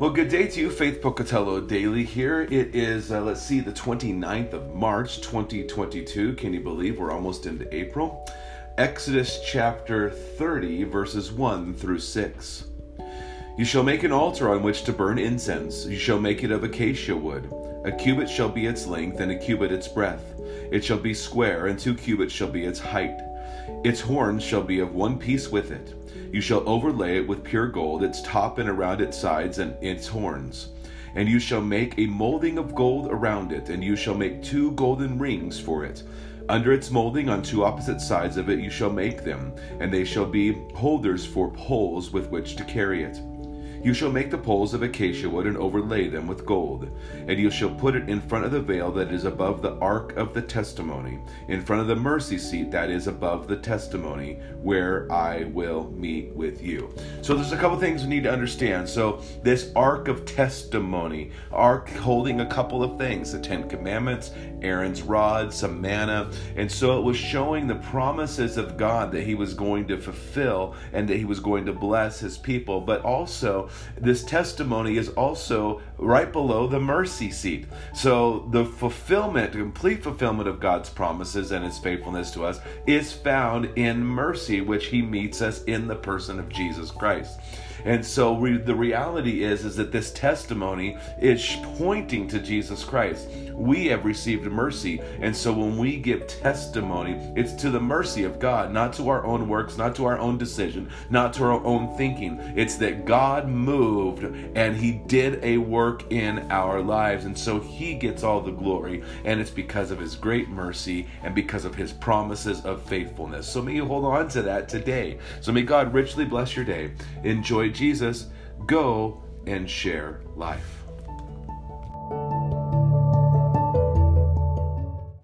Well, good day to you, Faith Pocatello Daily here. It is, uh, let's see, the 29th of March, 2022. Can you believe we're almost into April? Exodus chapter 30, verses 1 through 6. You shall make an altar on which to burn incense. You shall make it of acacia wood. A cubit shall be its length, and a cubit its breadth. It shall be square, and two cubits shall be its height. Its horns shall be of one piece with it. You shall overlay it with pure gold, its top and around its sides and its horns. And you shall make a molding of gold around it, and you shall make two golden rings for it. Under its molding, on two opposite sides of it, you shall make them, and they shall be holders for poles with which to carry it. You shall make the poles of acacia wood and overlay them with gold. And you shall put it in front of the veil that is above the ark of the testimony, in front of the mercy seat that is above the testimony, where I will meet with you. So there's a couple things we need to understand. So this ark of testimony, ark holding a couple of things, the Ten Commandments, Aaron's rod, some manna. And so it was showing the promises of God that he was going to fulfill and that he was going to bless his people, but also this testimony is also right below the mercy seat. So the fulfillment, complete fulfillment of God's promises and his faithfulness to us is found in mercy, which he meets us in the person of Jesus Christ. And so we, the reality is is that this testimony is pointing to Jesus Christ. We have received mercy, and so when we give testimony, it's to the mercy of God, not to our own works, not to our own decision, not to our own thinking. It's that God moved and he did a work in our lives, and so he gets all the glory, and it's because of his great mercy and because of his promises of faithfulness. So may you hold on to that today. So may God richly bless your day. Enjoy Jesus, go and share life.